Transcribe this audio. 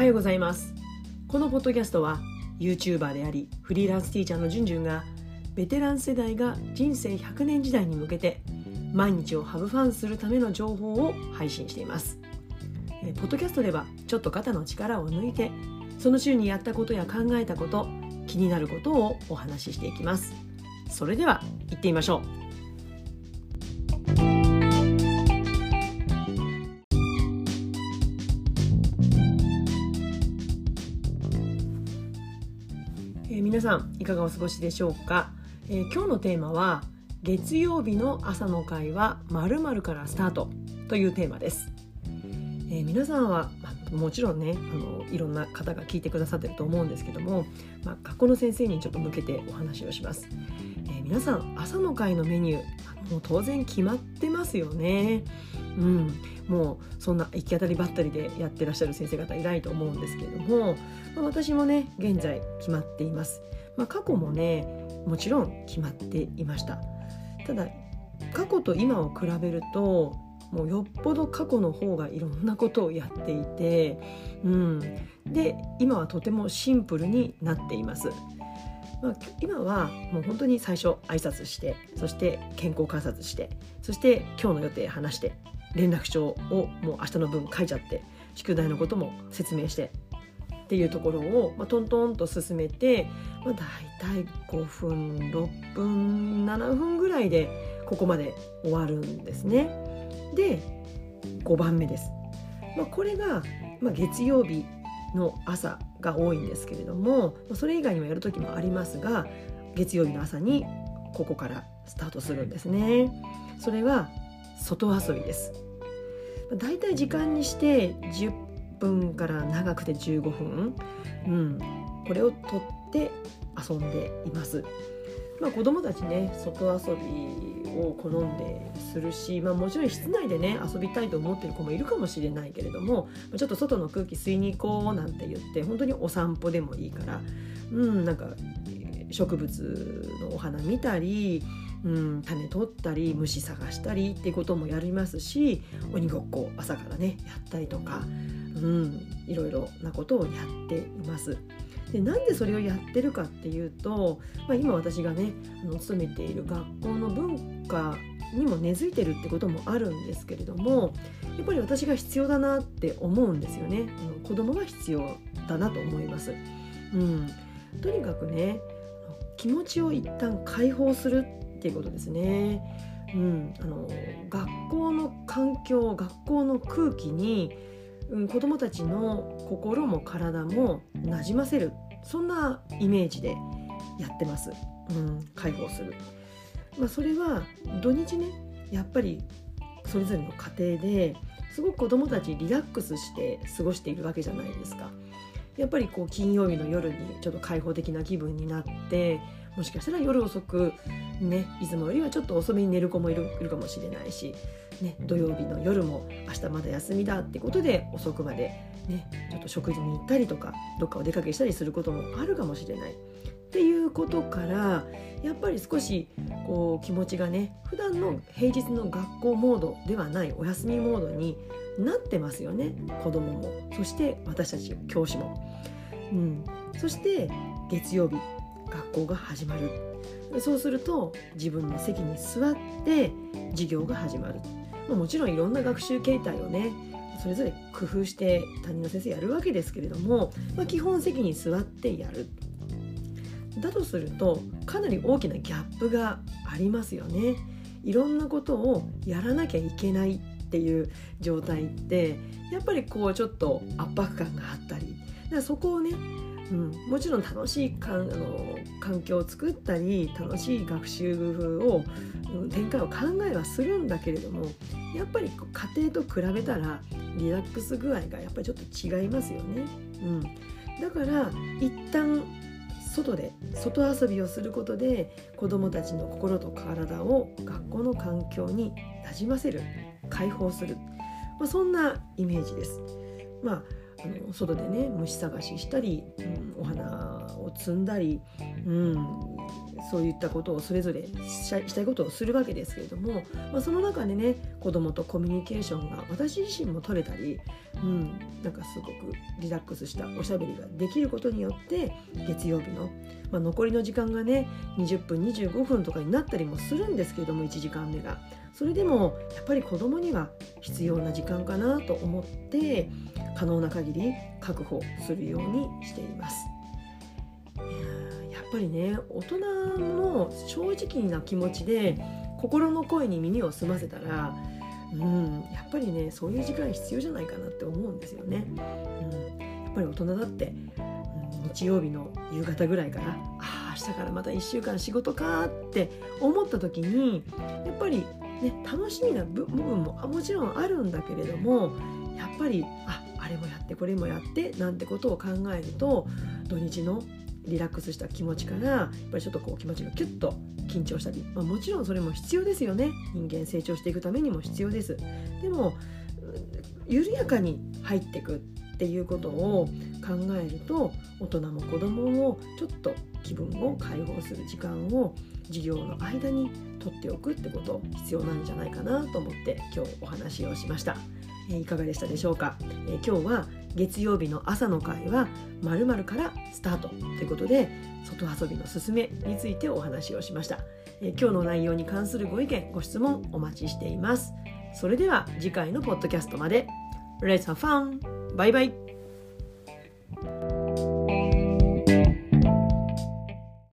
はようございます。このポッドキャストは YouTuber でありフリーランスティーチャーのじゅんじゅんがベテラン世代が人生100年時代に向けて毎日をハブファンするための情報を配信しています。えポッドキャストではちょっと肩の力を抜いてその週にやったことや考えたこと気になることをお話ししていきます。それでは行ってみましょう。え皆さんいかがお過ごしでしょうか、えー、今日のテーマは月曜日の朝の会は〇〇からスタートというテーマです、えー、皆さんは、まあ、もちろんねあのいろんな方が聞いてくださってると思うんですけども、まあ、学校の先生にちょっと向けてお話をします、えー、皆さん朝の会のメニューもう当然決まってますよね。うん、もうそんな行き当たりばったりでやってらっしゃる先生方いないと思うんですけれども、まあ、私もね現在決まっています、まあ、過去もねもちろん決まっていました。ただ過去と今を比べるともうよっぽど過去の方がいろんなことをやっていて、うん、で今はとてもシンプルになっています。まあ、今はもう本当に最初挨拶してそして健康観察してそして今日の予定話して連絡帳をもう明日の分書いちゃって宿題のことも説明してっていうところを、まあ、トントンと進めて、まあ、大体5分6分7分ぐらいでここまで終わるんですね。で5番目です。まあ、これが、まあ、月曜日の朝が多いんですけれどもそれ以外にもやる時もありますが月曜日の朝にここからスタートするんですね。それは外遊びです。だいたい時間にして10分から長くて15分、うん、これをとって遊んでいます。まあ、子供たちね外遊びを好んでするし、まあ、もちろん室内でね遊びたいと思ってる子もいるかもしれないけれどもちょっと外の空気吸いに行こうなんて言って本当にお散歩でもいいからうんなんか植物のお花見たりうん、種取ったり虫探したりっていうこともやりますし鬼ごっこ朝からねやったりとか、うん、いろいろなことをやっています。でなんでそれをやってるかっていうと、まあ、今私がねあの勤めている学校の文化にも根付いてるってこともあるんですけれどもやっぱり私が必要だなって思うんですよね。子供が必要だなと思います。うん、とにかくね気持ちを一旦解放するっていうことですね。うん、あの学校の環境学校の空気に、うん、子どもたちの心も体もなじませるそんなイメージでやってます、うん、解放する。まあ、それは土日ねやっぱりそれぞれの家庭ですごく子どもたちリラックスして過ごしているわけじゃないですか。やっぱりこう金曜日の夜にちょっと開放的な気分になってもしかしたら夜遅くねいつもよりはちょっと遅めに寝る子もいるいるかもしれないし、ね、土曜日の夜も明日まだ休みだってことで遅くまで、ね、ちょっと食事に行ったりとかどっかお出かけしたりすることもあるかもしれない。っていうことからやっぱり少しこう気持ちがね普段の平日の学校モードではないお休みモードになってますよね子供もそして私たち教師も。うん、そして月曜日学校が始まる。そうすると自分の席に座って授業が始まる。もちろんいろんな学習形態をねそれぞれ工夫して担任の先生やるわけですけれども、まあ、基本席に座ってやる。だとするとかなり大きなギャップがありますよね。いろんなことをやらなきゃいけないっていう状態ってやっぱりこうちょっと圧迫感があったりだからそこをねうん、もちろん楽しいかあの環境を作ったり楽しい学習を、うん、展開を考えはするんだけれどもやっぱり家庭と比べたらリラックス具合がやっぱりちょっと違いますよね。うん、だから一旦外で外遊びをすることで子どもたちの心と体を学校の環境になじませる解放する、まあ、そんなイメージです。まああの外でね虫探ししたり、うん、お花を摘んだり、うん、そういったことをそれぞれしたいことをするわけですけれども、まあ、その中でね子供とコミュニケーションが私自身も取れたり、うん、なんかすごくリラックスしたおしゃべりができることによって月曜日の、まあ、残りの時間がね20分25分とかになったりもするんですけれども1時間目が。それでもやっぱり子供には必要な時間かなと思って可能な限り確保するようにしています。やっぱりね大人の正直な気持ちで心の声に耳を澄ませたら、うん、やっぱりねそういう時間必要じゃないかなって思うんですよね。うん、やっぱり大人だって、うん、日曜日の夕方ぐらいからああ明日からまた1週間仕事かって思った時にやっぱりね、楽しみな部分ももちろんあるんだけれどもやっぱりああれもやってこれもやってなんてことを考えると土日のリラックスした気持ちからやっぱりちょっとこう気持ちがキュッと緊張したり、まあ、もちろんそれも必要ですよね。人間成長していくためにも必要です。でも緩やかに入っていくっていうことを考えると大人も子供もちょっと気分を解放する時間を授業の間に取っておくってこと必要なんじゃないかなと思って今日お話をしました、え、いかがでしたでしょうか、え、今日は月曜日の朝の会は〇〇からスタートということで外遊びのすすめについてお話をしました、え、今日の内容に関するご意見ご質問お待ちしています。それでは次回のポッドキャストまで。Let's have fun! バイバイ。